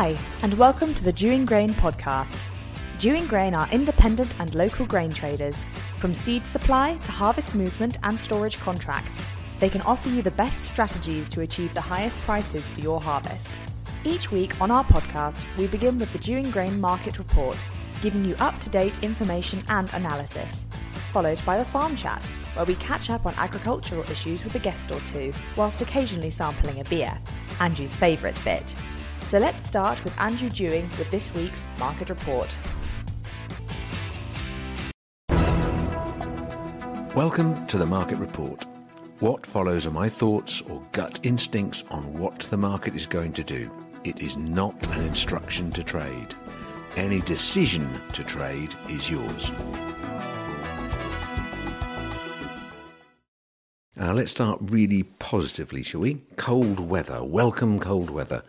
Hi, and welcome to the Dewing Grain podcast. Dewing Grain are independent and local grain traders. From seed supply to harvest movement and storage contracts, they can offer you the best strategies to achieve the highest prices for your harvest. Each week on our podcast, we begin with the Dewing Grain Market Report, giving you up to date information and analysis, followed by the Farm Chat, where we catch up on agricultural issues with a guest or two, whilst occasionally sampling a beer, Andrew's favourite bit. So let's start with Andrew Dewing with this week's Market Report. Welcome to the Market Report. What follows are my thoughts or gut instincts on what the market is going to do. It is not an instruction to trade. Any decision to trade is yours. Now, let's start really positively, shall we? Cold weather. Welcome, cold weather.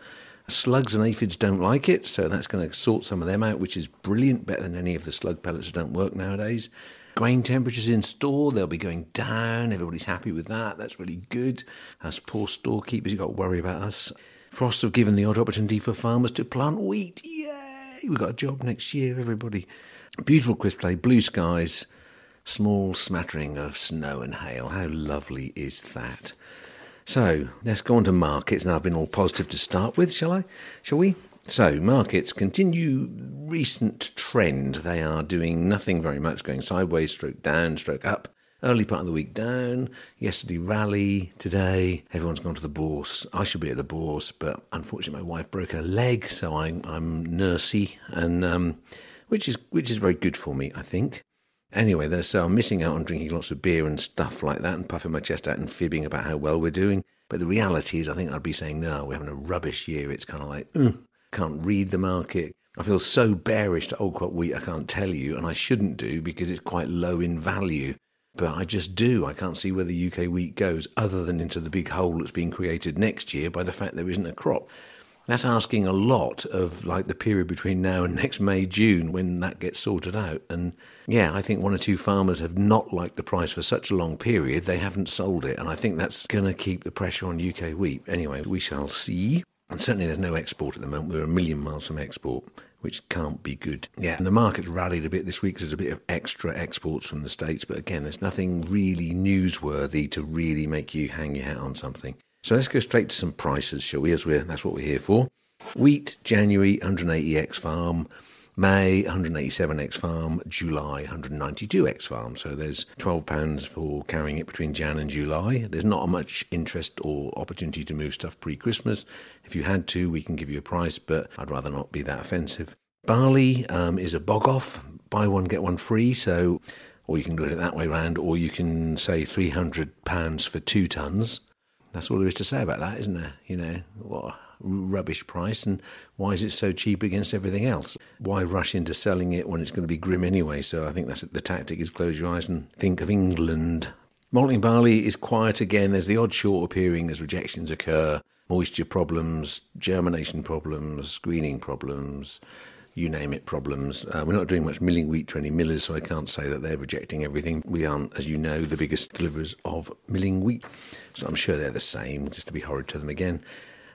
Slugs and aphids don't like it, so that's going to sort some of them out, which is brilliant, better than any of the slug pellets that don't work nowadays. Grain temperatures in store, they'll be going down. Everybody's happy with that. That's really good. As poor storekeepers, you've got to worry about us. Frosts have given the odd opportunity for farmers to plant wheat. Yay! We've got a job next year, everybody. Beautiful crisp day, blue skies, small smattering of snow and hail. How lovely is that? So let's go on to markets. Now I've been all positive to start with, shall I? Shall we? So markets continue recent trend. They are doing nothing very much, going sideways, stroke down, stroke up. Early part of the week down. Yesterday rally. Today everyone's gone to the bourse. I should be at the bourse, but unfortunately my wife broke her leg, so I'm I'm nursey, and um, which is which is very good for me, I think. Anyway, they're so I'm missing out on drinking lots of beer and stuff like that and puffing my chest out and fibbing about how well we're doing. But the reality is, I think I'd be saying, no, we're having a rubbish year. It's kind of like, mm, can't read the market. I feel so bearish to old crop wheat, I can't tell you, and I shouldn't do because it's quite low in value. But I just do. I can't see where the UK wheat goes other than into the big hole that's being created next year by the fact there isn't a crop. That's asking a lot of like the period between now and next May, June when that gets sorted out. And yeah, I think one or two farmers have not liked the price for such a long period, they haven't sold it. And I think that's going to keep the pressure on UK wheat. Anyway, we shall see. And certainly there's no export at the moment. We're a million miles from export, which can't be good. Yeah, and the market's rallied a bit this week. because There's a bit of extra exports from the States. But again, there's nothing really newsworthy to really make you hang your hat on something. So let's go straight to some prices, shall we? As we're that's what we're here for. Wheat January 180x farm, May 187x farm, July 192x farm. So there's 12 pounds for carrying it between Jan and July. There's not much interest or opportunity to move stuff pre-Christmas. If you had to, we can give you a price, but I'd rather not be that offensive. Barley um, is a bog off, buy one get one free. So, or you can do it that way round, or you can say 300 pounds for two tons that's all there is to say about that, isn't there? You know, what rubbish price, and why is it so cheap against everything else? Why rush into selling it when it's going to be grim anyway? So I think that's the tactic: is close your eyes and think of England. Malting barley is quiet again. There's the odd short appearing as rejections occur, moisture problems, germination problems, screening problems you name it, problems. Uh, we're not doing much milling wheat to any millers, so I can't say that they're rejecting everything. We aren't, as you know, the biggest deliverers of milling wheat, so I'm sure they're the same, just to be horrid to them again.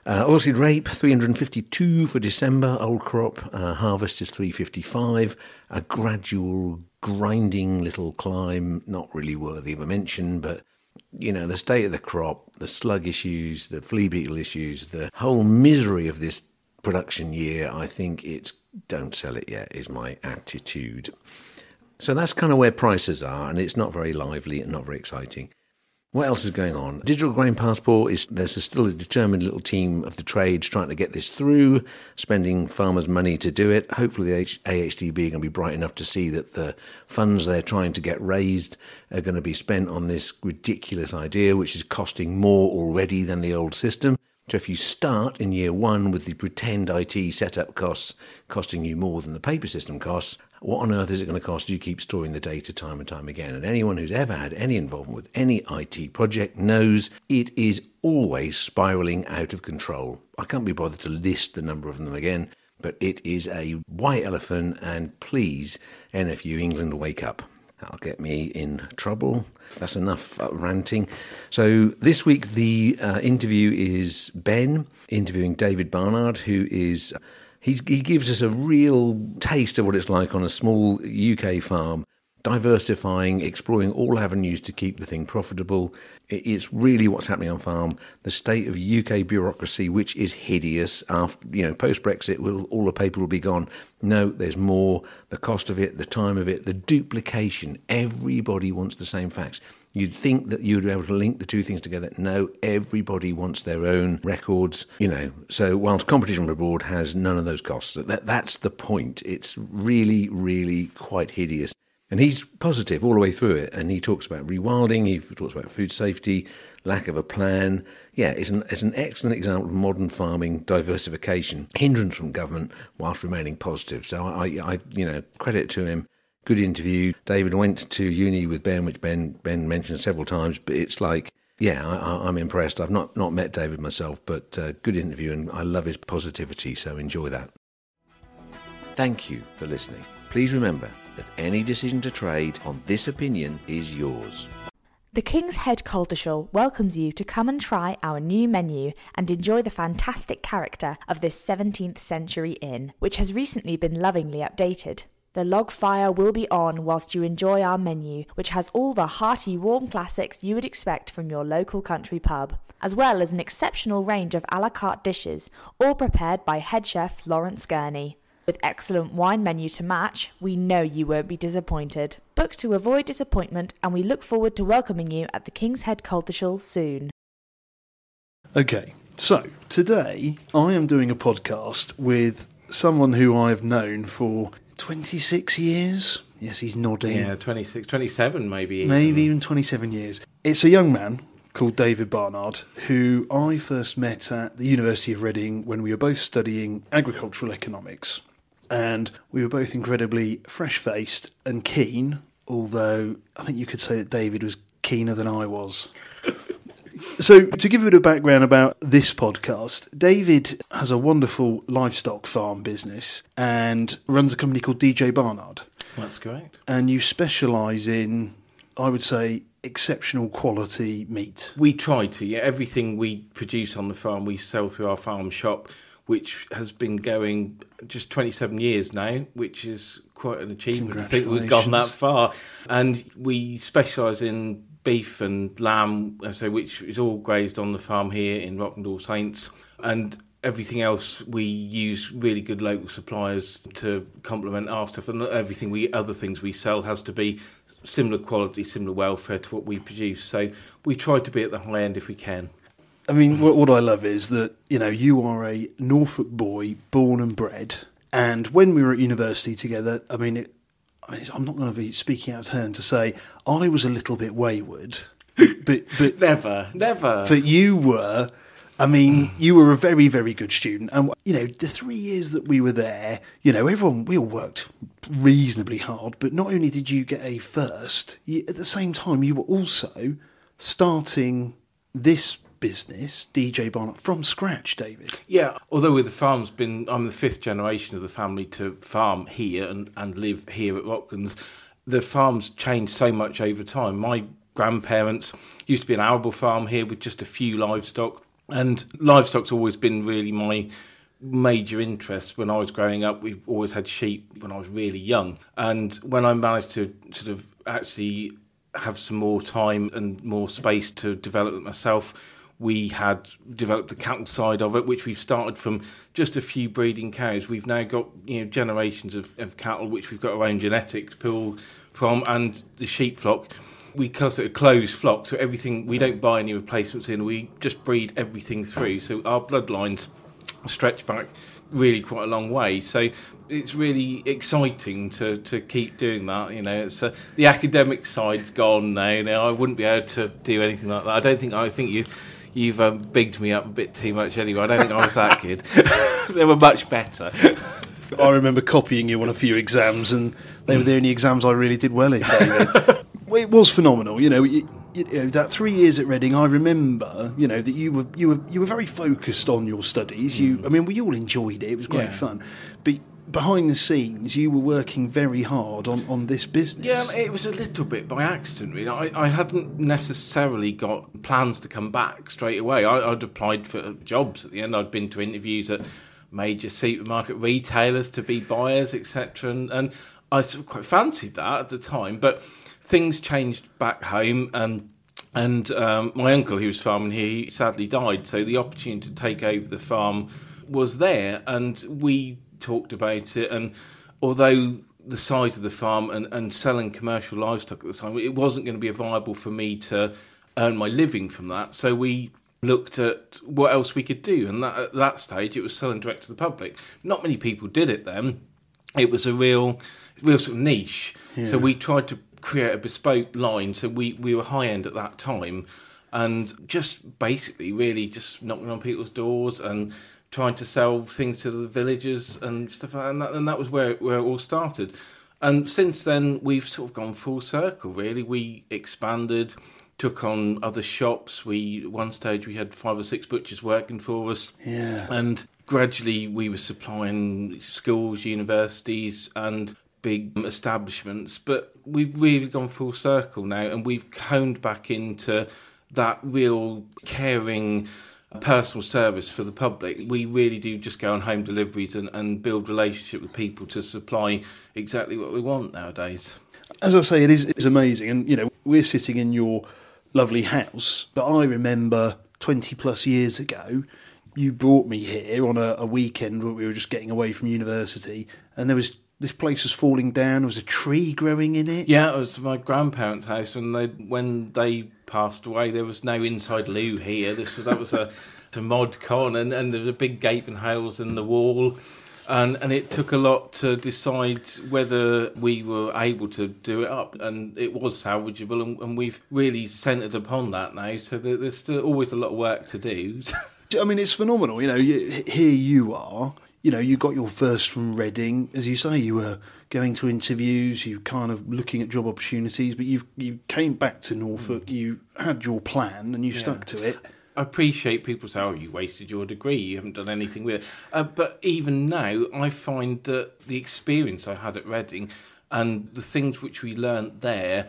Uh, oilseed rape 352 for December. Old crop uh, harvest is 355. A gradual grinding little climb, not really worthy of a mention, but you know the state of the crop, the slug issues, the flea beetle issues, the whole misery of this production year. I think it's don't sell it yet, is my attitude. So that's kind of where prices are, and it's not very lively and not very exciting. What else is going on? Digital Grain Passport is there's still a determined little team of the trades trying to get this through, spending farmers' money to do it. Hopefully, the AHDB are going to be bright enough to see that the funds they're trying to get raised are going to be spent on this ridiculous idea, which is costing more already than the old system. So if you start in year one with the pretend IT setup costs costing you more than the paper system costs, what on earth is it going to cost you keep storing the data time and time again? And anyone who's ever had any involvement with any IT project knows it is always spiraling out of control. I can't be bothered to list the number of them again, but it is a white elephant, and please, NFU England, wake up. That'll get me in trouble. That's enough uh, ranting. So, this week, the uh, interview is Ben interviewing David Barnard, who is He's, he gives us a real taste of what it's like on a small UK farm diversifying, exploring all avenues to keep the thing profitable. It's really what's happening on farm. The state of UK bureaucracy, which is hideous. After you know, post Brexit, will all the paper will be gone. No, there's more. The cost of it, the time of it, the duplication. Everybody wants the same facts. You'd think that you'd be able to link the two things together. No, everybody wants their own records, you know. So whilst competition abroad has none of those costs, that, that's the point. It's really, really quite hideous. And he's positive all the way through it. And he talks about rewilding, he talks about food safety, lack of a plan. Yeah, it's an, it's an excellent example of modern farming diversification, hindrance from government whilst remaining positive. So I, I you know, credit to him. Good interview. David went to uni with Ben, which Ben Ben mentioned several times, but it's like, yeah, I, am I'm impressed. I've not, not met David myself, but uh, good interview, and I love his positivity, so enjoy that. Thank you for listening. Please remember, that any decision to trade on this opinion is yours. The King's Head Coltishall welcomes you to come and try our new menu and enjoy the fantastic character of this 17th century inn, which has recently been lovingly updated. The log fire will be on whilst you enjoy our menu, which has all the hearty, warm classics you would expect from your local country pub, as well as an exceptional range of a la carte dishes, all prepared by head chef Lawrence Gurney. With excellent wine menu to match, we know you won't be disappointed. Book to avoid disappointment, and we look forward to welcoming you at the King's Head Coltishall soon. Okay, so today I am doing a podcast with someone who I have known for 26 years. Yes, he's nodding. Yeah, 26, 27 maybe. Even. Maybe even 27 years. It's a young man called David Barnard, who I first met at the University of Reading when we were both studying agricultural economics and we were both incredibly fresh faced and keen, although I think you could say that David was keener than I was. so, to give a bit of background about this podcast, David has a wonderful livestock farm business and runs a company called DJ Barnard. That's correct. And you specialise in, I would say, exceptional quality meat. We try to, yeah. Everything we produce on the farm, we sell through our farm shop which has been going just 27 years now, which is quite an achievement. I think we've gone that far. And we specialise in beef and lamb, so which is all grazed on the farm here in Rockland Saints. And everything else we use really good local suppliers to complement our stuff. And everything we other things we sell has to be similar quality similar welfare to what we produce. So we try to be at the high end if we can. I mean, what, what I love is that you know you are a Norfolk boy, born and bred, and when we were at university together, I mean, it, I'm not going to be speaking out of turn to say I was a little bit wayward, but but never, never. But you were. I mean, you were a very, very good student, and you know the three years that we were there, you know, everyone we all worked reasonably hard. But not only did you get a first, you, at the same time you were also starting this business, DJ Barnard, from scratch, David? Yeah, although with the farm's been, I'm the fifth generation of the family to farm here and, and live here at Rocklands. The farm's changed so much over time. My grandparents used to be an arable farm here with just a few livestock, and livestock's always been really my major interest when I was growing up. We've always had sheep when I was really young, and when I managed to sort of actually have some more time and more space to develop it myself we had developed the cattle side of it, which we've started from just a few breeding cows. We've now got you know generations of, of cattle, which we've got our own genetics pool from, and the sheep flock. We it a closed flock, so everything we don't buy any replacements in. We just breed everything through, so our bloodlines stretch back really quite a long way. So it's really exciting to, to keep doing that. You know, it's uh, the academic side's gone now. You know, I wouldn't be able to do anything like that. I don't think. I think you you've um, bigged me up a bit too much anyway. I don't think I was that good. they were much better. I remember copying you on a few exams, and they were the only exams I really did well in. it was phenomenal. You know, you, you know, that three years at Reading. I remember, you know, that you were you were you were very focused on your studies. You, mm. I mean, we all enjoyed it. It was great yeah. fun, but behind the scenes, you were working very hard on, on this business. Yeah, it was a little bit by accident. Really. I, I hadn't necessarily got plans to come back straight away. I, would applied for jobs at the end. I'd been to interviews at major supermarket retailers to be buyers, etc. And, and I sort of quite fancied that at the time, but things changed back home and. And um, my uncle, who was farming here, he sadly died. So the opportunity to take over the farm was there, and we talked about it. And although the size of the farm and, and selling commercial livestock at the time, it wasn't going to be viable for me to earn my living from that. So we looked at what else we could do, and that, at that stage, it was selling direct to the public. Not many people did it then. It was a real, real sort of niche. Yeah. So we tried to create a bespoke line. So we, we were high end at that time, and just basically, really, just knocking on people's doors and trying to sell things to the villagers and stuff like that. And that, and that was where, where it all started. And since then, we've sort of gone full circle, really. We expanded, took on other shops. We One stage, we had five or six butchers working for us. Yeah. And gradually, we were supplying schools, universities, and big establishments. But we've really gone full circle now, and we've honed back into that real caring personal service for the public. We really do just go on home deliveries and, and build relationship with people to supply exactly what we want nowadays. As I say, it is it's amazing, and you know we're sitting in your lovely house, but I remember twenty plus years ago. You brought me here on a, a weekend where we were just getting away from university, and there was this place was falling down. There was a tree growing in it. Yeah, it was my grandparents' house when they when they passed away. There was no inside loo here. This was that was a, a mod con, and, and there was a big gaping holes in the wall. And, and it took a lot to decide whether we were able to do it up, and it was salvageable, and, and we've really centred upon that now. So there's still always a lot of work to do. I mean, it's phenomenal. You know, here you are you know, you got your first from Reading, as you say, you were going to interviews, you kind of looking at job opportunities, but you you came back to Norfolk, mm. you had your plan, and you yeah. stuck to it. I appreciate people say, "Oh, you wasted your degree. You haven't done anything with it." Uh, but even now, I find that the experience I had at Reading and the things which we learnt there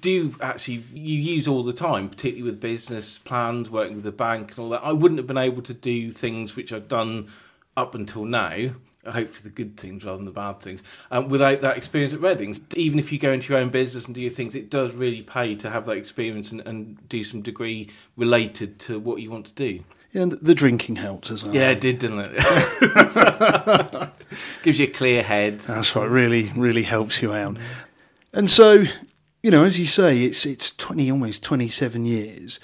do actually you use all the time, particularly with business plans, working with the bank and all that. I wouldn't have been able to do things which I've done up until now, hopefully the good things rather than the bad things, um, without that experience at Readings. Even if you go into your own business and do your things, it does really pay to have that experience and, and do some degree related to what you want to do. Yeah, and the drinking helped as well. Yeah, it did, didn't it? Gives you a clear head. That's right. Really, really helps you out. And so, you know, as you say, it's it's twenty, almost twenty-seven years.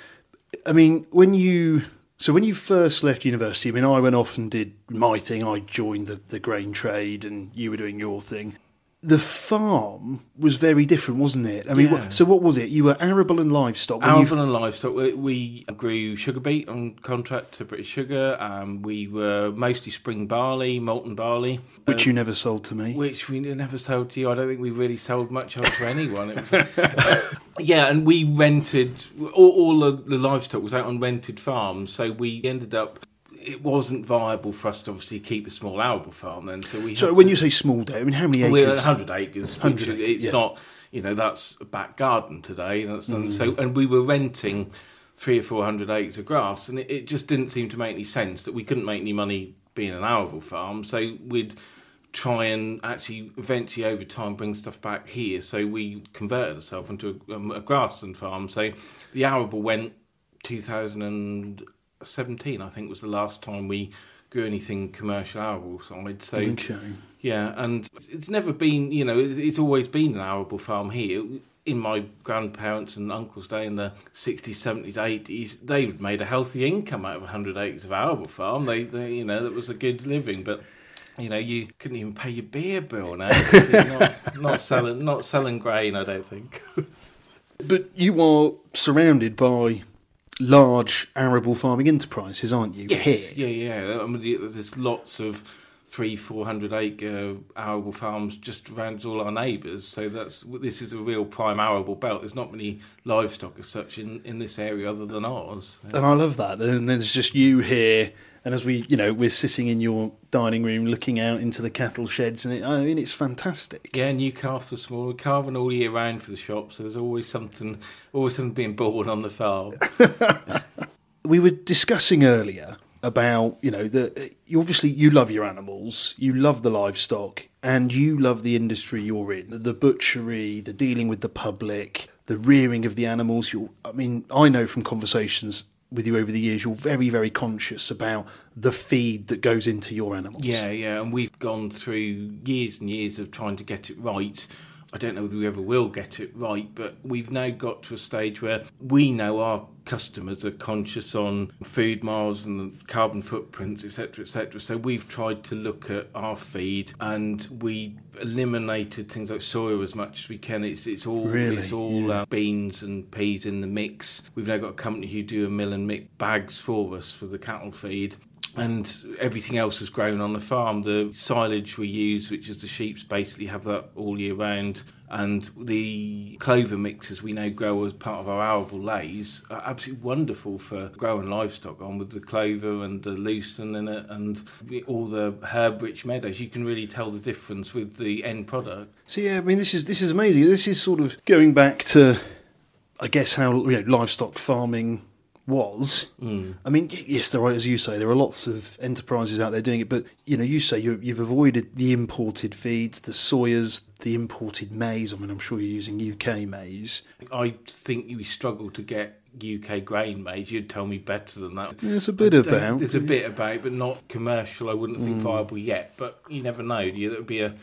I mean, when you so when you first left university, I mean, I went off and did my thing. I joined the, the grain trade, and you were doing your thing the farm was very different, wasn't it? I mean, yeah. so what was it? You were arable and livestock. Arable and livestock. We, we, grew sugar beet on contract to British Sugar. Um, we were mostly spring barley, malting barley, which um, you never sold to me. Which we never sold to you. I don't think we really sold much of to anyone. Was, yeah, and we rented all, all the, the livestock was out on rented farms, so we ended up it wasn't viable for us to obviously keep a small arable farm then. So we. So when to, you say small, day, I mean how many acres? We're hundred acres. Hundred. It's yeah. not. You know that's a back garden today. That's mm. so, and we were renting three or four hundred acres of grass, and it, it, just didn't seem to make any sense that we couldn't make any money being an arable farm. So we'd try and actually eventually over time bring stuff back here. So we converted ourselves into a, um, a grassland farm. So the arable went 2000 17, I think, was the last time we grew anything commercial arable side. So, okay. yeah, and it's never been, you know, it's always been an arable farm here. In my grandparents and uncles' day in the 60s, 70s, 80s, they made a healthy income out of 100 acres of arable farm. They, they you know, that was a good living, but you know, you couldn't even pay your beer bill now. not, not selling, not selling grain, I don't think. but you are surrounded by large arable farming enterprises, aren't you? Yes, here? yeah, yeah. I mean, there's lots of three, four hundred acre arable farms just around all our neighbours. So that's this is a real prime arable belt. There's not many livestock as such in, in this area other than ours. And I love that. And there's just you here and as we, you know, we're sitting in your dining room looking out into the cattle sheds, and it, I mean, it's fantastic. Yeah, new calf this morning. We're calving all year round for the shop, so there's always something, always something being born on the farm. we were discussing earlier about you know the you obviously you love your animals, you love the livestock, and you love the industry you're in, the butchery, the dealing with the public, the rearing of the animals. You, I mean, I know from conversations with you over the years, you're very, very conscious about the feed that goes into your animals. Yeah, yeah, and we've gone through years and years of trying to get it right. I don't know whether we ever will get it right, but we've now got to a stage where we know our customers are conscious on food miles and carbon footprints, etc., etc. So we've tried to look at our feed, and we eliminated things like soya as much as we can. It's it's all Really? it's all Yeah. uh, beans and peas in the mix. We've now got a company who do a mill and mix bags for us for the cattle feed. And everything else has grown on the farm. The silage we use, which is the sheep's, basically have that all year round. And the clover mixes we now grow as part of our arable leys are absolutely wonderful for growing livestock on with the clover and the lucerne in it and all the herb rich meadows. You can really tell the difference with the end product. So yeah, I mean, this is this is amazing. This is sort of going back to, I guess, how you know livestock farming was. Mm. I mean, yes, there are, as you say, there are lots of enterprises out there doing it, but you know, you say you, you've avoided the imported feeds, the soyas, the imported maize. I mean, I'm sure you're using UK maize. I think we struggle to get UK grain maize. You'd tell me better than that. There's a bit about. There's a bit about, but not commercial. I wouldn't Mm. think viable yet. But you never know. do you? That would be a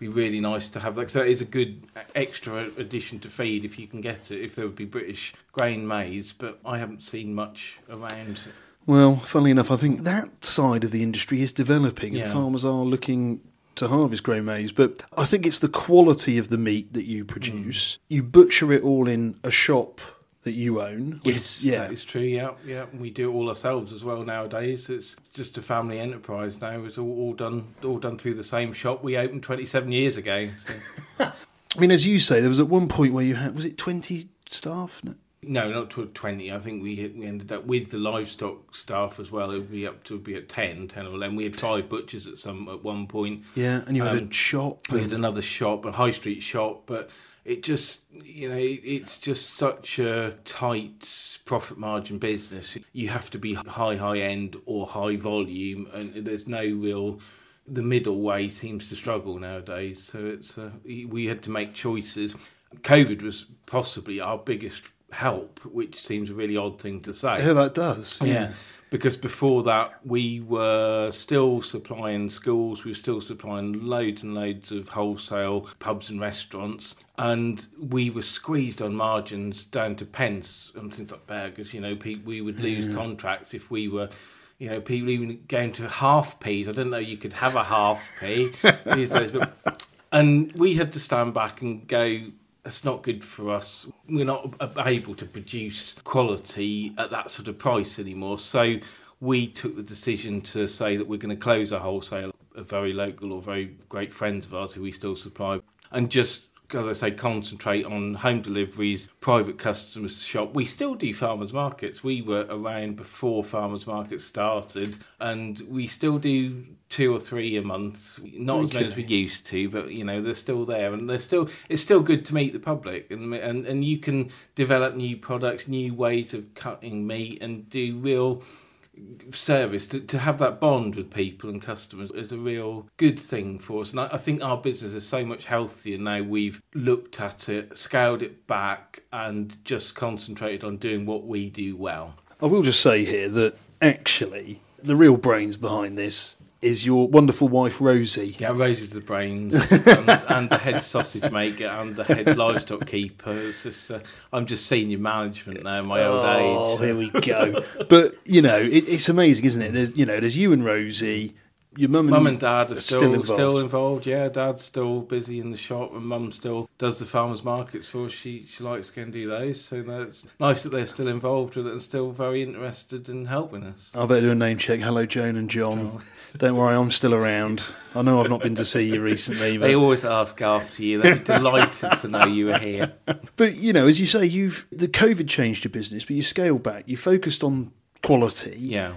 be really nice to have that because that is a good uh, extra addition to feed if you can get it. If there would be British grain maize, but I haven't seen much around. Well, funnily enough, I think that side of the industry is developing, Yeah. and farmers are looking to harvest grain maize. But I think it's the quality of the meat that you produce. Mm. You butcher it all in a shop that you own. Yes, yeah. that is true. Yeah, yeah. We do it all ourselves as well nowadays. It's just a family enterprise now. It's all, all done, all done through the same shop we opened 27 years ago. So. I mean, as you say, there was at one point where you had was it twenty staff? No. No, not to 20. I think we we ended up with the livestock staff as well. It would be up to be at 10, 10 or 11. We had five butchers at some at one point. Yeah, and you had Um, a shop. We had another shop, a high street shop, but it just, you know, it's just such a tight profit margin business. You have to be high, high end or high volume, and there's no real. The middle way seems to struggle nowadays, so it's uh, we had to make choices. COVID was possibly our biggest help, which seems a really odd thing to say. yeah, that does. Yeah. Because before that, we were still supplying schools, we were still supplying loads and loads of wholesale pubs and restaurants, and we were squeezed on margins down to pence and things like that. Because You know, we would lose contracts if we were. You know, people even going to half peas. I don't know you could have a half pea these days, but and we had to stand back and go that's not good for us. We're not able to produce quality at that sort of price anymore. So we took the decision to say that we're going to close our wholesale a very local or very great friends of ours who we still supply. And just as I say, concentrate on home deliveries, private customers shop. We still do farmers markets. We were around before farmers markets started, and we still do two or three a month. Not as many as we used to, but you know they're still there, and they're still. It's still good to meet the public, and and and you can develop new products, new ways of cutting meat, and do real service to, to have that bond with people and customers is a real good thing for us. And I, I think our business is so much healthier now we've looked at it scaled it back and just concentrated on doing what we do well. I will just say here that actually the real brains behind this is your wonderful wife Rosie. yeah Rosie's the brains and, and the head sausage maker and the head livestock keeper it's just uh, I'm just senior management now in my old age. Oh, here we go. but you know, it, it's amazing, isn't it? There's you know, there's you and Rosie, your mum and Mum and dad are still still still involved. involved. Yeah, dad's still busy in the shop, and mum still does the farmers markets for us. She she likes to go and do those. So that's nice that they're still involved with it and still very interested in helping us. I better do a name check. Hello, Joan and John. Don't worry, I'm still around. I know I've not been to see you recently, But... They always ask after you. They're delighted to know you were here. but you know, as you say, you've the COVID changed your business, but you scaled back. You focused on quality, Yeah.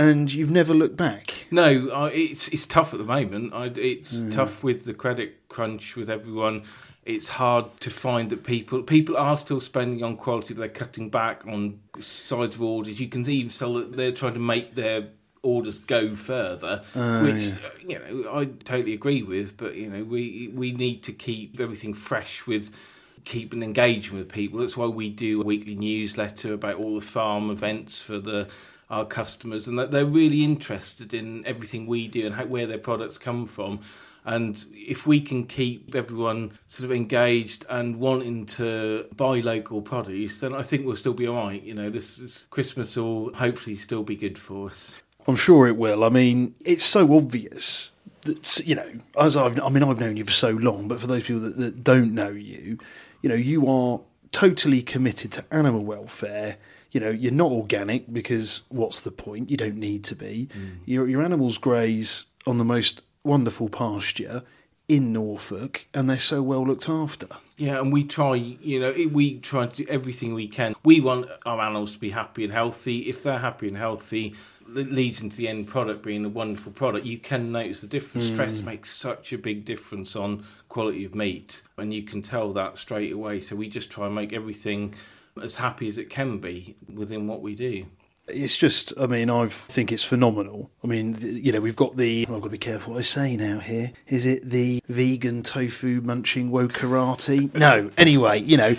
And you've never looked back. No, I, it's it's tough at the moment. I, it's Mm. tough with the credit crunch with everyone. It's hard to find that people people are still spending on quality, but they're cutting back on sides of orders. You can even tell that they're trying to make their orders go further, which uh, you know I totally agree with. But you know we we need to keep everything fresh with keeping engagement with people. That's why we do a weekly newsletter about all the farm events for the our customers, and that they're really interested in everything we do and how, where their products come from. And if we can keep everyone sort of engaged and wanting to buy local produce, then I think we'll still be all right. You know, this is, Christmas will hopefully still be good for us. I'm sure it will. I mean, it's so obvious that you know, as I've, I mean, I've known you for so long, but for those people that, that don't know you, you know, you are totally committed to animal welfare. You know, you're not organic because what's the point? You don't need to be. Mm. Your, your animals graze on the most wonderful pasture in Norfolk, and they're so well looked after. Yeah, and we try, you know, we try to do everything we can. We want our animals to be happy and healthy. If they're happy and healthy, it leads into the end product being a wonderful product. You can notice the difference. Mm. Stress makes such a big difference on quality of meat, and you can tell that straight away. So we just try and make everything as happy as it can be within what we do. It's just, I mean, I think it's phenomenal. I mean, you know, we've got the, I've got to be careful what I say now here. Is it the vegan tofu munching wokerati? No, anyway, you know,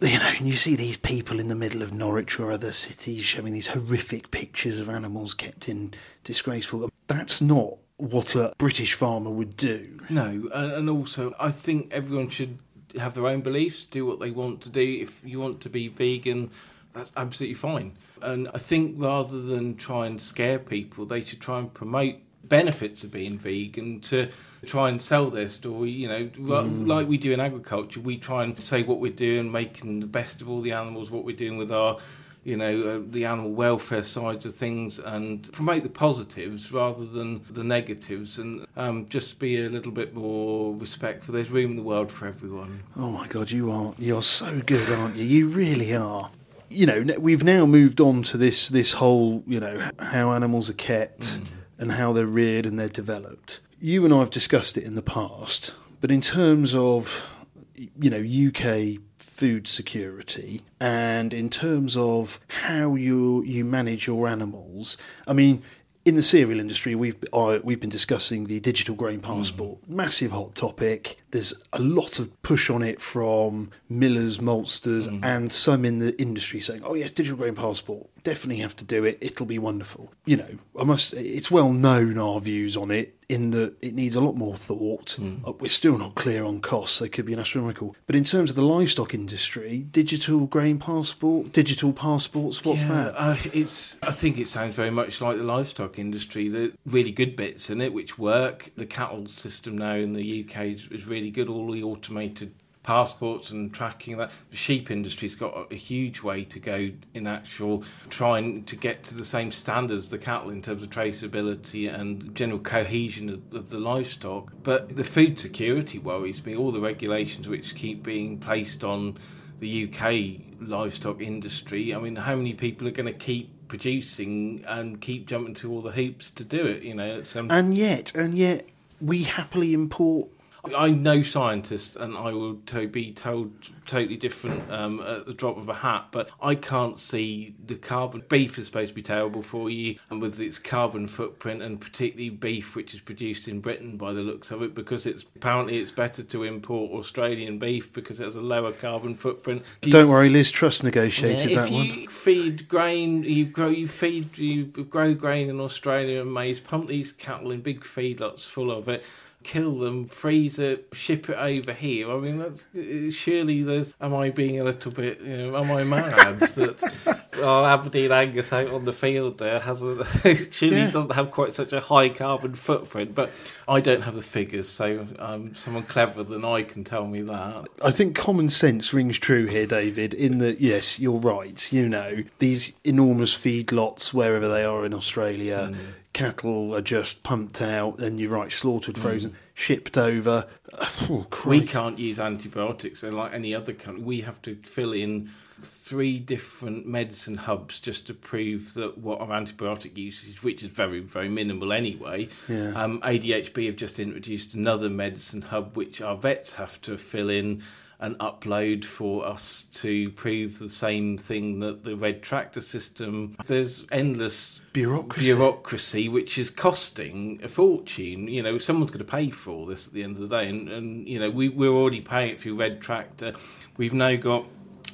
you know, you see these people in the middle of Norwich or other cities showing these horrific pictures of animals kept in disgraceful. That's not what a British farmer would do. No, and also I think everyone should have their own beliefs, do what they want to do. If you want to be vegan, that's absolutely fine. And I think rather than try and scare people, they should try and promote benefits of being vegan to try and sell their story. You know, mm. like we do in agriculture, we try and say what we're doing, making the best of all the animals, what we're doing with our you know, uh, the animal welfare sides of things and promote the positives rather than the negatives and um, just be a little bit more respectful. There's room in the world for everyone. Oh my God, you are, you're so good, aren't you? You really are you know, we've now moved on to this this whole, you know, how animals are kept mm. and how they're reared and they're developed. You and I have discussed it in the past, but in terms of, you know, UK food security and in terms of how you you manage your animals, I mean, in the cereal industry, we've uh, we've been discussing the digital grain passport, mm. massive hot topic. There's a lot of push on it from millers, maltsters, mm. and some in the industry saying, "Oh yes, digital grain passport, definitely have to do it. It'll be wonderful." You know, I must. It's well known our views on it in that it needs a lot more thought. Mm. We're still not clear on costs; they could be an astronomical. But in terms of the livestock industry, digital grain passport, digital passports, what's yeah, that? Uh, it's. I think it sounds very much like the livestock industry. The really good bits in it, which work. The cattle system now in the UK is, is really good. All the automated passports and tracking that. The sheep industry's got a, huge way to go in actual trying to get to the same standards the cattle in terms of traceability and general cohesion of, of the livestock. But the food security worries me. All the regulations which keep being placed on the UK livestock industry. I mean, how many people are going to keep producing and keep jumping through all the hoops to do it? You know, and yet, and yet, we happily import I'm no scientist, and I will to be told totally different um, at the drop of a hat. But I can't see the carbon. Beef is supposed to be terrible for you, and with its carbon footprint, and particularly beef which is produced in Britain by the looks of it, because it's apparently it's better to import Australian beef because it has a lower carbon footprint. You, Don't worry, Liz Truss negotiated yeah, that one. If you feed grain, you grow, you feed, you grow grain in Australia and maize, pump these cattle in big feedlots full of it kill them, freeze it, ship it over here. I mean, that's, surely there's. Am I being a little bit? You know, am I mad that oh, Aberdeen Angus out on the field there has a, surely yeah. doesn't have quite such a high carbon footprint? But I don't have the figures, so um, someone cleverer than I can tell me that. I think common sense rings true here, David. In that, yes, you're right. You know, these enormous feedlots wherever they are in Australia. Mm cattle are just pumped out, and you're right, slaughtered, frozen, mm. shipped over. Oh, we can't use antibiotics, and like any other country, we have to fill in three different medicine hubs just to prove that what our antibiotic usage, which is very, very minimal anyway. Yeah. Um, ADHB have just introduced another medicine hub, which our vets have to fill in and upload for us to prove the same thing that the red tractor system. There's endless Bureaucracy. bureaucracy which is costing a fortune. You know, someone's going to pay for all this at the end of the day, and, and you know we we're already paying it through red tractor. We've now got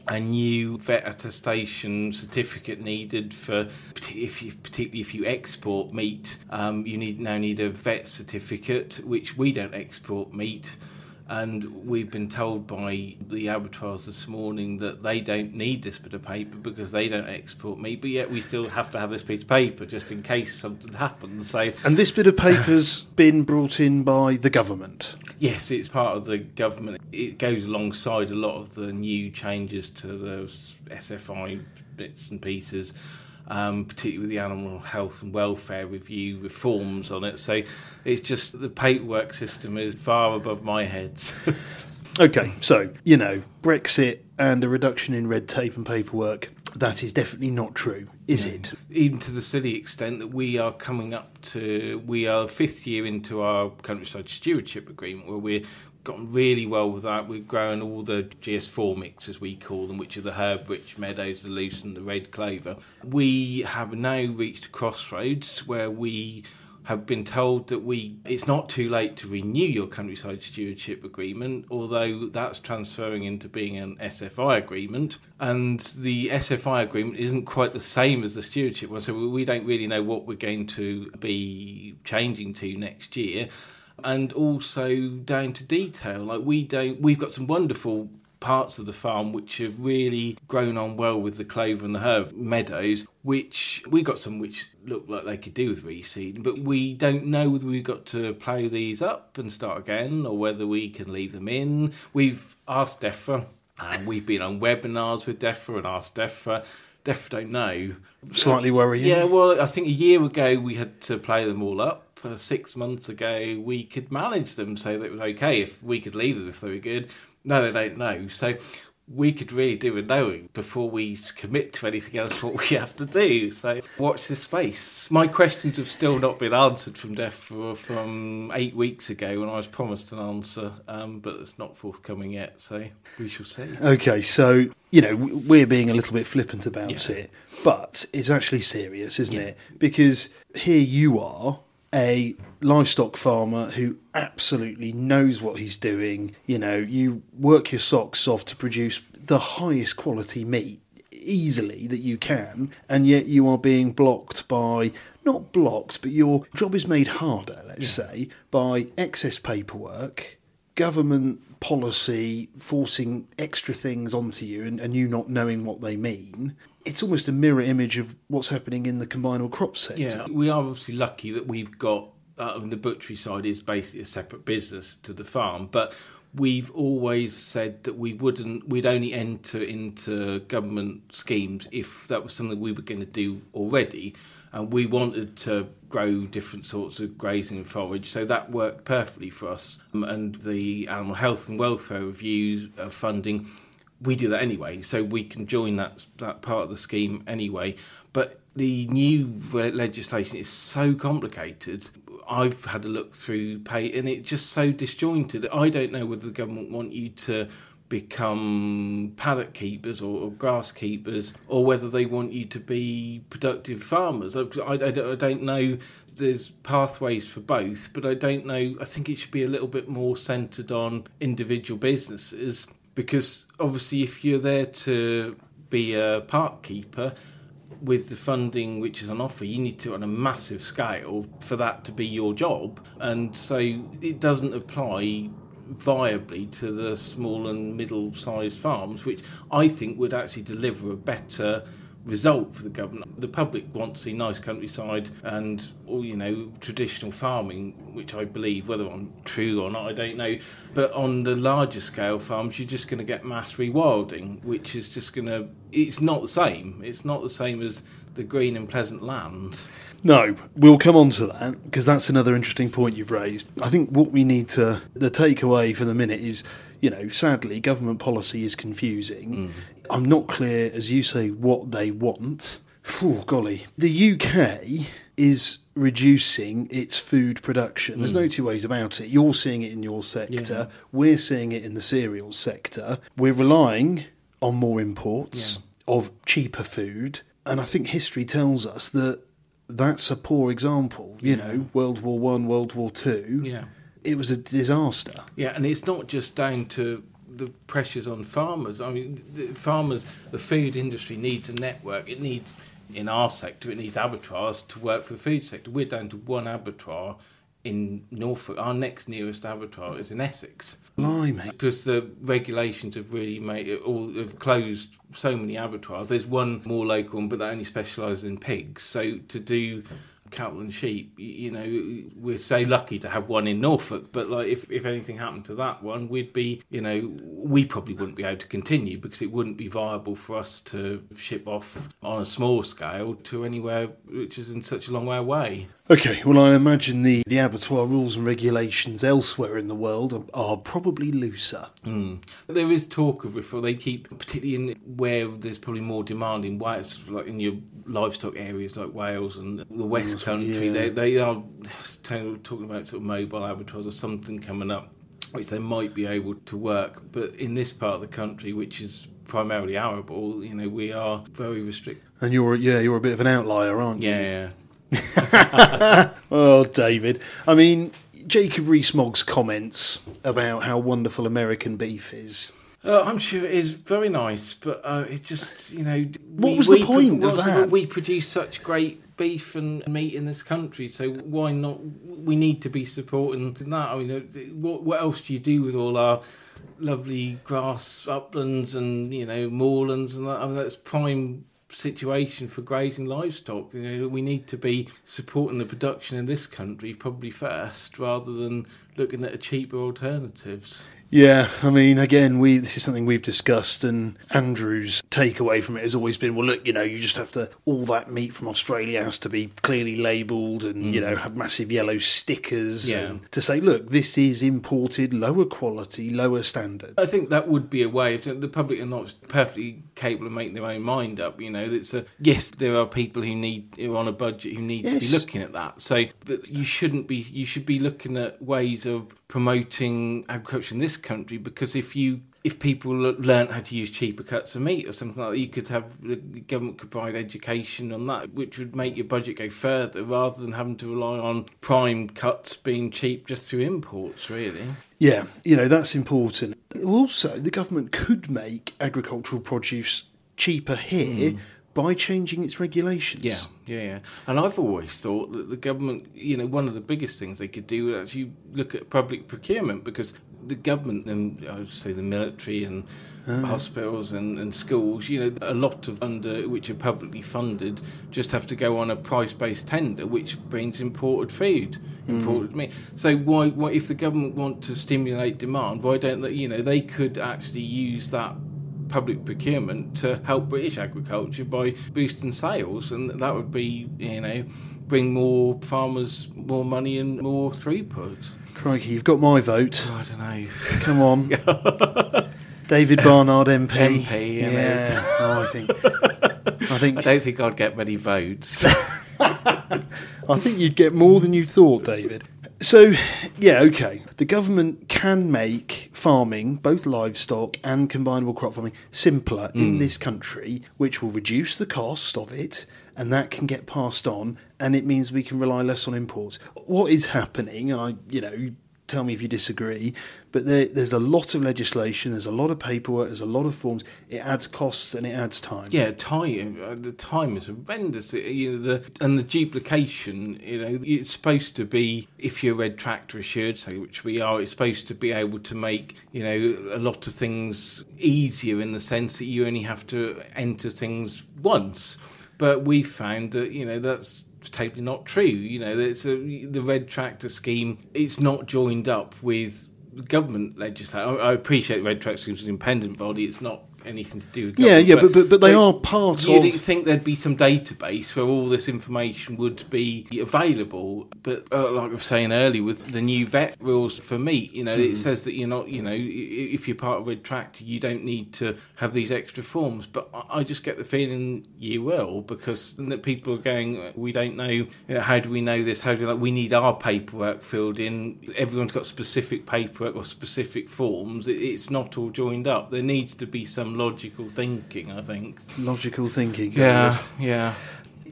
a new vet attestation certificate needed for if you particularly if you export meat um, you need now need a vet certificate which we don't export meat and we've been told by the abattoirs this morning that they don't need this bit of paper because they don't export meat but yet we still have to have this piece of paper just in case something happens so And this bit of paper's been brought in by the government. Yes, it's part of the government. It goes alongside a lot of the new changes to the SFI bits and pieces, um, particularly with the animal health and welfare review reforms on it. So it's just the paperwork system is far above my head. Okay, so, you know, Brexit and a reduction in red tape and paperwork, that is definitely not true, is it? Even to the silly extent that we are coming up to, we are fifth year into our countryside stewardship agreement where we're gotten really well with that. We're growing all the GS4 mix, as we call them, which are the herb rich meadows, the lucerne the red clover. We have now reached a crossroads where we have been told that we it's not too late to renew your countryside stewardship agreement although that's transferring into being an SFI agreement and the SFI agreement isn't quite the same as the stewardship one so we don't really know what we're going to be changing to next year and also down to detail like we don't we've got some wonderful parts of the farm which have really grown on well with the clover and the herb meadows, which we got some which look like they could do with reseeding, but we don't know whether we've got to plough these up and start again or whether we can leave them in. We've asked DEFRA and we've been on webinars with DEFRA and asked DEFRA. DEFRA don't know. Slightly worrying. Yeah, well, I think a year ago we had to play them all up. Uh, six months ago we could manage them so that it was okay if we could leave them if they were good. No, they don't know. So we could really do with knowing before we commit to anything else what we have to do. So watch this space. My questions have still not been answered from DEFRA, from eight weeks ago when I was promised an answer, um, but it's not forthcoming yet. So we shall see. Okay, so you know we're being a little bit flippant about Yeah. it, but it's actually serious, isn't Yeah. it? Because here you are, a livestock farmer who absolutely knows what he's doing. You know, you work your socks off to produce the highest quality meat easily that you can, and yet you are being blocked by not blocked, but your job is made harder, let's say, by excess paperwork, government policy forcing extra things onto you and, and you not knowing what they mean. It's almost a mirror image of what's happening in the combined crop sector. Yeah, we are obviously lucky that we've got uh, the butchery side is basically a separate business to the farm, but we've always said that we wouldn't, we'd only enter into government schemes if that was something we were going to do already, and we wanted to grow different sorts of grazing and forage, so that worked perfectly for us. Um, and the animal health and welfare review uh, funding we do that anyway, so we can join that that part of the scheme anyway. But the new legislation is so complicated. I've had a look through pay, and it's just so disjointed. I don't know whether the government want you to become paddock keepers or, or grass keepers, or whether they want you to be productive farmers. I, I, I I don't know. There's pathways for both, but I don't know. I think it should be a little bit more centred on individual businesses because obviously if you're there to be a park keeper with the funding which is on offer you need to on a massive scale for that to be your job. And so it doesn't apply viably to the small and middle sized farms which i think would actually deliver a better result for the government. The public want to see nice countryside and, or you know, traditional farming, which I believe, whether I'm true or not, I don't know. But on the larger scale farms, you're just going to get mass rewilding, which is just going to. It's not the same. It's not the same as the green and pleasant land. No, we'll come on to that because that's another interesting point you've raised. I think what we need to, the takeaway for the minute is, you know, sadly, government policy is confusing. Hmm. I'm not clear, as you say, what they want. Oh, golly. The UK is reducing its food production. There's no hmm. two ways about it. You're seeing it in your sector, Yeah. we're seeing it in the cereals sector. We're relying on more imports of cheaper food, and I think history tells us that that's a poor example. You know, World War One, World War Two. Yeah. It was a disaster. Yeah, and it's not just down to the pressures on farmers. I mean, the farmers, the food industry needs a network. It needs, in our sector, it needs abattoirs to work for the food sector. We're down to one abattoir in Norfolk. Our next nearest abattoir is in Essex. Blimey. Because the regulations have really made it all have closed so many abattoirs. There's one more local one, but that only specialises in pigs. So to do cattle and sheep, you know, we're so lucky to have one in Norfolk. But like, if if anything happened to that one, we'd be, you know, we probably wouldn't be able to continue because it wouldn't be viable for us to ship off on a small scale to anywhere which is in such a long way away. Okay, well, I imagine the, the abattoir rules and regulations elsewhere in the world are, are probably looser. Mm. There is talk of reform. They keep, particularly in where there's probably more demand in Wales, like in your livestock areas like Wales and the West Wales, Country. yeah. They they are talking about sort of mobile abattoirs or something coming up, which they might be able to work. But in this part of the country, which is primarily arable, you know, we are very restricted. And you're, yeah, you're a bit of an outlier, aren't you? Yeah, Oh, David. I mean, Jacob Rees-Mogg's comments about how wonderful American beef is. Uh, I'm sure it is very nice, but uh, it just you know. What was the point pro- of what's that? We produce such great beef and meat in this country, so why not? We need to be supporting that. I mean, uh, what what else do you do with all our lovely grass uplands and you know moorlands and that? I mean, that's prime situation for grazing livestock. You know, we need to be supporting the production in this country probably first, rather than looking at cheaper alternatives. Yeah, I mean, again, we this is something we've discussed, and Andrew's takeaway from it has always been, well, look, you know, you just have to all that meat from Australia has to be clearly labelled, and you mm. know, have massive yellow stickers, Yeah. and to say, look, this is imported, lower quality, lower standard. I think that would be a way. If the public are not perfectly capable of making their own mind up, you know, it's a yes. There are people who need who are on a budget who need to be looking at that. So, but you shouldn't be. You should be looking at ways of promoting agriculture in this country because if you if people le- learn how to use cheaper cuts of meat or something like that, you could have the government could provide education on that, which would make your budget go further rather than having to rely on prime cuts being cheap just through imports. Really. Yeah, you know, that's important. Also, the government could make agricultural produce cheaper here hmm. By changing its regulations. Yeah, yeah, yeah. And I've always thought that the government, you know, one of the biggest things they could do would actually look at public procurement because the government and I would say the military and ah. hospitals and, and schools, you know, a lot of under which are publicly funded just have to go on a price based tender which brings imported food, hmm. imported meat. So why, why if the government want to stimulate demand, why don't they you know, they could actually use that public procurement to help British agriculture by boosting sales, and that would be, you know, bring more farmers more money and more throughput. Crikey, you've got my vote. Oh, I don't know. Come on. David Barnard MP. MP, yeah. yeah, Oh, I think I think I don't think I'd get many votes. I think you'd get more than you thought, David. So, yeah, okay. The government can make farming, both livestock and combinable crop farming, simpler in hmm. this country, which will reduce the cost of it, and that can get passed on, and it means we can rely less on imports. What is happening, I, you know, tell me if you disagree, but there, there's a lot of legislation, there's a lot of paperwork, there's a lot of forms. It adds costs and it adds time. Yeah, time. uh, The time is horrendous. It- You know, the and the duplication. You know, it's supposed to be if you're red tractor assured, say which we are. It's supposed to be able to make you know a lot of things easier in the sense that you only have to enter things once. But we found that you know that's totally not true. You know, it's a, the red tractor scheme. It's not joined up with government legislation. I I appreciate Red Tractor Scheme is an independent body. It's not anything to do with Yeah, government, yeah, but- but- but they are part of you'd of- think there'd be some database where all this information would be available. But uh, like I was saying earlier, with the new vet rules for meat, you know, Mm. it says that you're not, you know, if you're part of a tractor, you don't need to have these extra forms. But I- I just get the feeling you will because that people are going, we don't know, you know, how do we know this? How do we, like, we need our paperwork filled in? Everyone's got specific paperwork or specific forms. It, it's not all joined up. There needs to be some logical thinking, I think. Logical thinking. Yeah, yeah.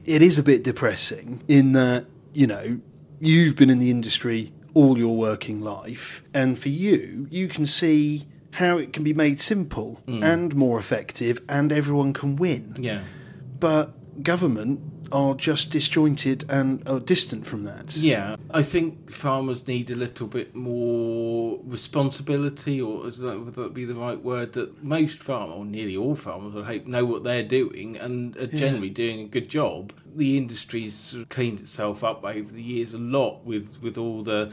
it is a bit depressing in that you know you've been in the industry all your working life, and for you, you can see how it can be made simple mm. and more effective, and everyone can win. Yeah. But government are just disjointed and are distant from that. Yeah, I think farmers need a little bit more responsibility, or is that, would that be the right word? That most farmers, or nearly all farmers, I hope, know what they're doing and are generally doing a good job. The industry's cleaned itself up over the years a lot with, with all the,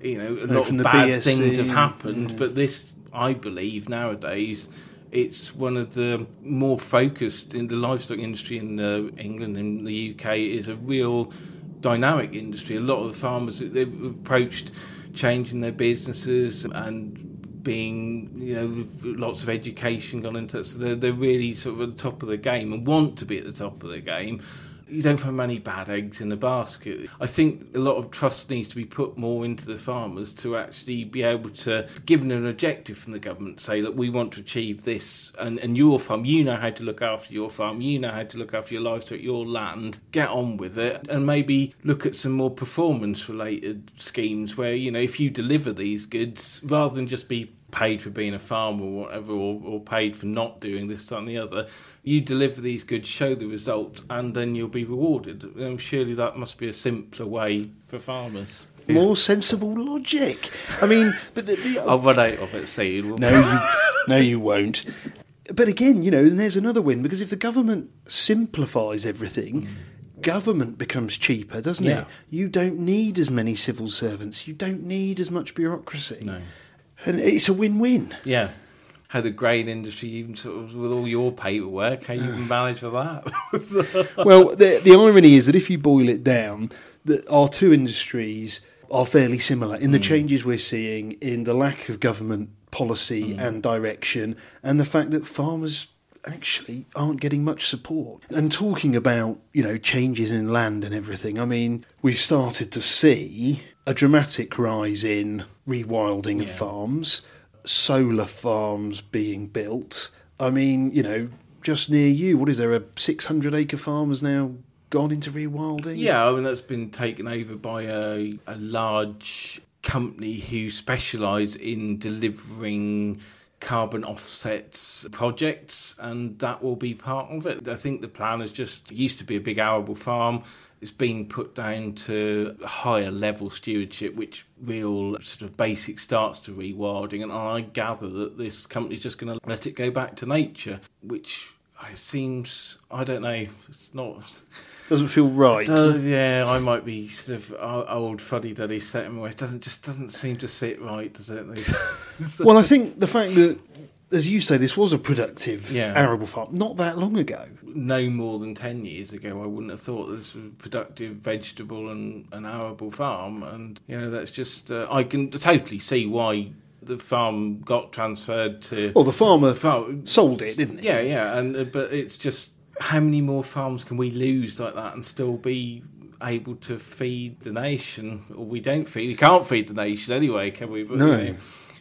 you know, a lot of bad BSE, things have happened, yeah. but this, I believe, nowadays. It's one of the more focused in the livestock industry in uh, England and the UK is a real dynamic industry. A lot of the farmers they've approached changing their businesses and being, you know, lots of education gone into it. So they're, they're really sort of at the top of the game and want to be at the top of the game. You don't find many bad eggs in the basket. I think a lot of trust needs to be put more into the farmers to actually be able to, given an objective from the government, say, that we want to achieve this, and, and your farm, you know how to look after your farm, you know how to look after your livestock, your land, get on with it, and maybe look at some more performance related schemes where, you know, if you deliver these goods, rather than just be paid for being a farmer or whatever, or, or paid for not doing this, that, and the other. You deliver these goods, show the result, and then you'll be rewarded. Um, surely that must be a simpler way for farmers. More sensible logic. I mean, but the, the, I'll run out of it soon. No, you, no, you won't. But again, you know, and there's another win because if the government simplifies everything, government becomes cheaper, doesn't Yeah. it? You don't need as many civil servants. You don't need as much bureaucracy. No. And it's a win-win. Yeah. How the grain industry, even sort of with all your paperwork, how you can manage with that. well, the, the irony is that if you boil it down, that our two industries are fairly similar in the mm. changes we're seeing in the lack of government policy mm. and direction, and the fact that farmers actually aren't getting much support. And talking about you know changes in land and everything, I mean we've started to see a dramatic rise in rewilding of farms, solar farms being built. I mean, you know, just near you, what is there? A six hundred acre farm has now gone into rewilding. Yeah, I mean that's been taken over by a, a large company who specialise in delivering carbon offsets projects, and that will be part of it. I think the plan is just it used to be a big arable farm. It's been put down to higher level stewardship, which real sort of basic starts to rewilding. And I gather that this company's just going to let it go back to nature, which seems I don't know. It's not. doesn't feel right. Uh, yeah, I might be sort of old fuddy duddy set in my ways. Doesn't just doesn't seem to sit right, does it? well, I think the fact that, as you say, this was a productive Yeah. arable farm not that long ago. No more than ten years ago, I wouldn't have thought this was a productive vegetable and an arable farm. And you know, that's just uh, I can totally see why the farm got transferred to. Well, the farmer farm. sold it, didn't he? Yeah, yeah, and uh, but it's just how many more farms can we lose like that and still be able to feed the nation? Or we don't feed. We can't feed the nation anyway, can we? But, No. you know,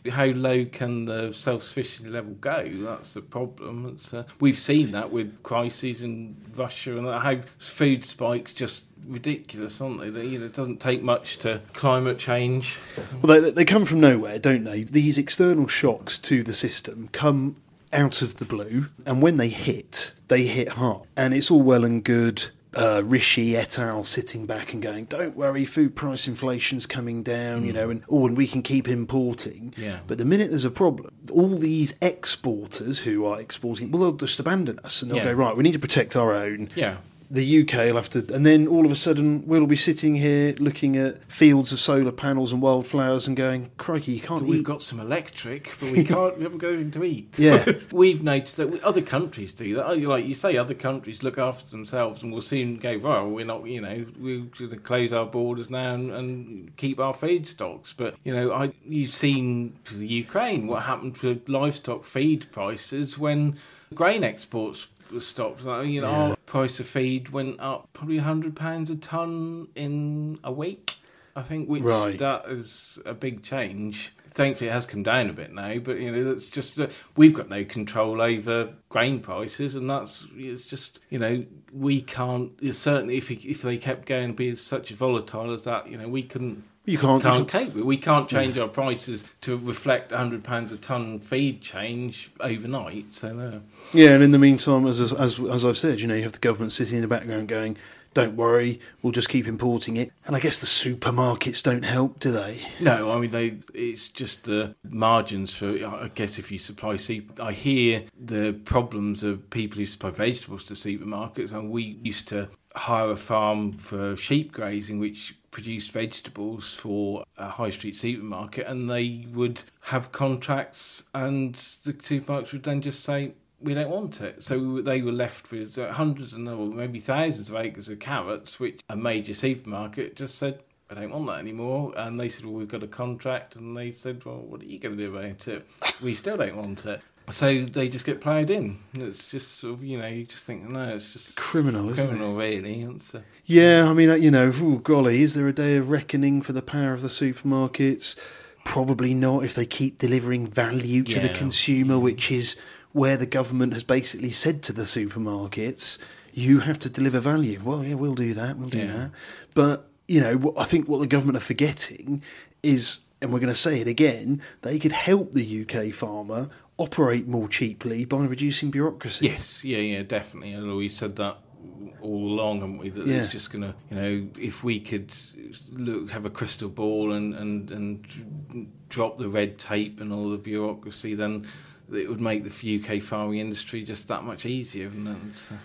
how low can the self-sufficiency level go? That's the problem. Uh, we've seen that with crises in Russia and how food spikes just ridiculous, aren't they? That, you know, it doesn't take much to climate change. Well, they, they come from nowhere, don't they? These external shocks to the system come out of the blue, and when they hit, they hit hard. And it's all well and good. Uh, Rishi et al. sitting back and going, "Don't worry, food price inflation's coming down," you know, and oh, and we can keep importing. Yeah. But the minute there's a problem, all these exporters who are exporting, well, they'll just abandon us and they'll Yeah. go, "Right, we need to protect our own." Yeah. The UK will have to, and then all of a sudden we'll be sitting here looking at fields of solar panels and wildflowers and going, "Crikey, you can't But we've eat." got some electric, but we can't. we haven't got anything to eat. Yeah. we've noticed that other countries do that. Oh, Like you say, other countries look after themselves, and we'll soon go. Well, we're not. You know, we're going to close our borders now and, and keep our feed stocks. But you know, I you've seen the Ukraine what happened to livestock feed prices when grain exports were stopped. Like, you know, our oh, price of feed went up probably hundred pounds a ton in a week. I think which Right. that is a big change. Thankfully, it has come down a bit now, but you know that's just that we've got no control over grain prices, and that's it's just you know we can't. Certainly, if if they kept going to be such volatile as that, you know, we couldn't You can't. can't cope We can't change our prices to reflect hundred pounds a ton feed change overnight. So no. Yeah, and in the meantime, as, as as as I've said, you know, you have the government sitting in the background going, "Don't worry, we'll just keep importing it." And I guess the supermarkets don't help, do they? No, I mean they. It's just the margins for. I guess if you supply super, I hear the problems of people who supply vegetables to supermarkets. And we used to hire a farm for sheep grazing, which produced vegetables for a high street supermarket, and they would have contracts, and the supermarkets would then just say. We don't want it, so they were left with hundreds and maybe thousands of acres of carrots, which a major supermarket just said, I don't want that anymore. And they said, Well, we've got a contract. And they said, Well, what are you going to do about it? We still don't want it. So they just get ploughed in. It's just sort of, you know, you just think, no, it's just Criminal, isn't it? criminal, really. It's, uh, Yeah, I mean, uh, you know, ooh, golly, is there a day of reckoning for the power of the supermarkets? Probably not if they keep delivering value to the consumer, which is where the government has basically said to the supermarkets, you have to deliver value. Well, yeah, we'll do that, we'll do Yeah. that. But, you know, I think what the government are forgetting is, and we're going to say it again, they could help the UK farmer operate more cheaply by reducing bureaucracy. yes, yeah, yeah, definitely. And we said that all along, haven't we? That Yeah. it's just going to, you know, if we could look, have a crystal ball and, and, and drop the red tape and all the bureaucracy, then it would make the UK farming industry just that much easier. And that's, uh,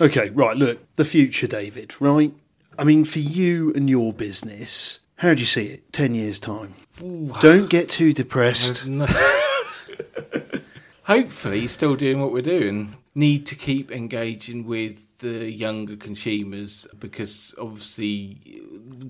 Okay, right, look, the future, David, right? I mean, for you and your business, how do you see it 10 years' time? Don't get too depressed. No. Hopefully, still doing what we're doing. Need to keep engaging with the younger consumers because obviously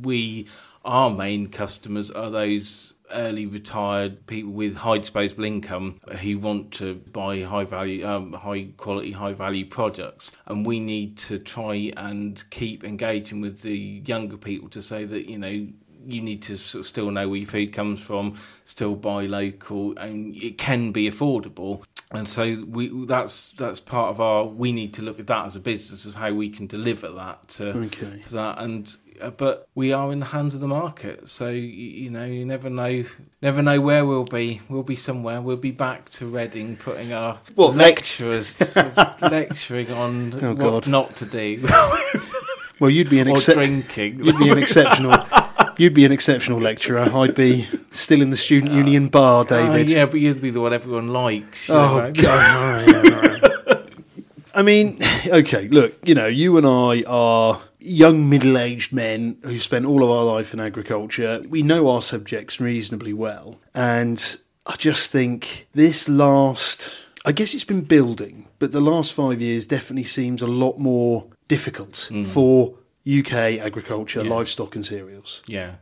we, our main customers are those early retired people with high disposable income who want to buy high value, um, high quality, high value products, and we need to try and keep engaging with the younger people to say that you know you need to sort of still know where your food comes from, still buy local, and it can be affordable. And so we that's that's part of our. We need to look at that as a business of how we can deliver that to, Okay. to that. And Uh, but we are in the hands of the market, so you, know you never know never know where we'll be. We'll be somewhere. We'll be back to Reading, putting our What, lecturers sort of lecturing on Oh, what God. not to do Well, you'd be an or drinking. You'd be an exceptional. You'd be an exceptional lecturer. I'd be still in the student uh, union bar, uh, David. Oh, yeah, but you'd be the one everyone likes. Oh know. God! right, right. I mean, okay. Look, you know, you and I are young, middle-aged men who spent all of our life in agriculture. We know our subjects reasonably well, and I just think this last. I guess it's been building, but the last five years definitely seems a lot more difficult mm. for UK agriculture, Yeah. livestock, and cereals. Yeah,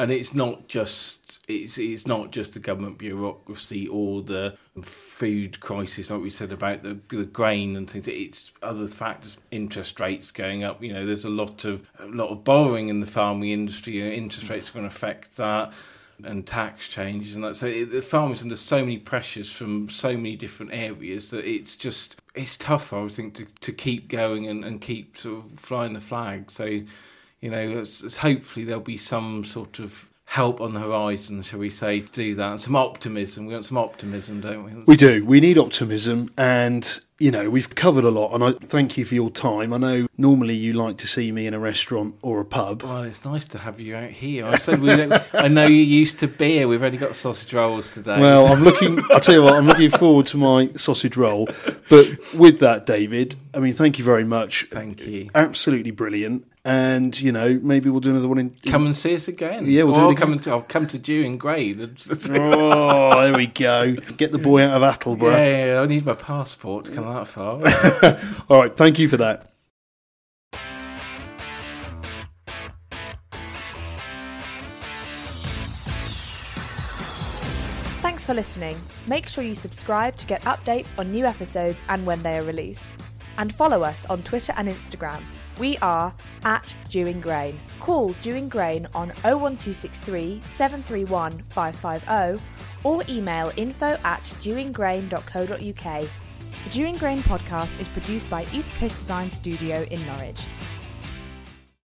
and it's not just it's it's not just the government bureaucracy or the food crisis, like we said about the, the grain and things. It's other factors, interest rates going up. You know, there's a lot of a lot of borrowing in the farming industry. You know, interest rates are going to affect that. And tax changes and that. So it, the farmers under so many pressures from so many different areas that it's just it's tough. I would think to, to keep going and, and keep sort of flying the flag. So you know, it's, it's hopefully there'll be some sort of help on the horizon, shall we say, to do that. And some optimism. We want some optimism, don't we? We do. We need optimism, and you know, we've covered a lot, and I thank you for your time. I know normally you like to see me in a restaurant or a pub. Well, it's nice to have you out here. I said we. I know you're used to beer. We've only got sausage rolls today. Well, I'm looking. I'll tell you what. I'm looking forward to my sausage roll. But with that, David, I mean, thank you very much. Thank you. Absolutely brilliant. And you know, maybe we'll do another one in. Come and see us again. Yeah, we'll or do I'll again. come to. I'll come to Dewing Grain. Oh, there we go. Get the boy out of Attleborough. Yeah, yeah, I need my passport to come that far. All right. Thank you for that. Thanks for listening. Make sure you subscribe to get updates on new episodes and when they are released. And follow us on Twitter and Instagram. We are at Dewing Grain. Call Dewing Grain on 01263 731 550 or email info at dewinggrain.co.uk. The Dewing Grain podcast is produced by East Coast Design Studio in Norwich.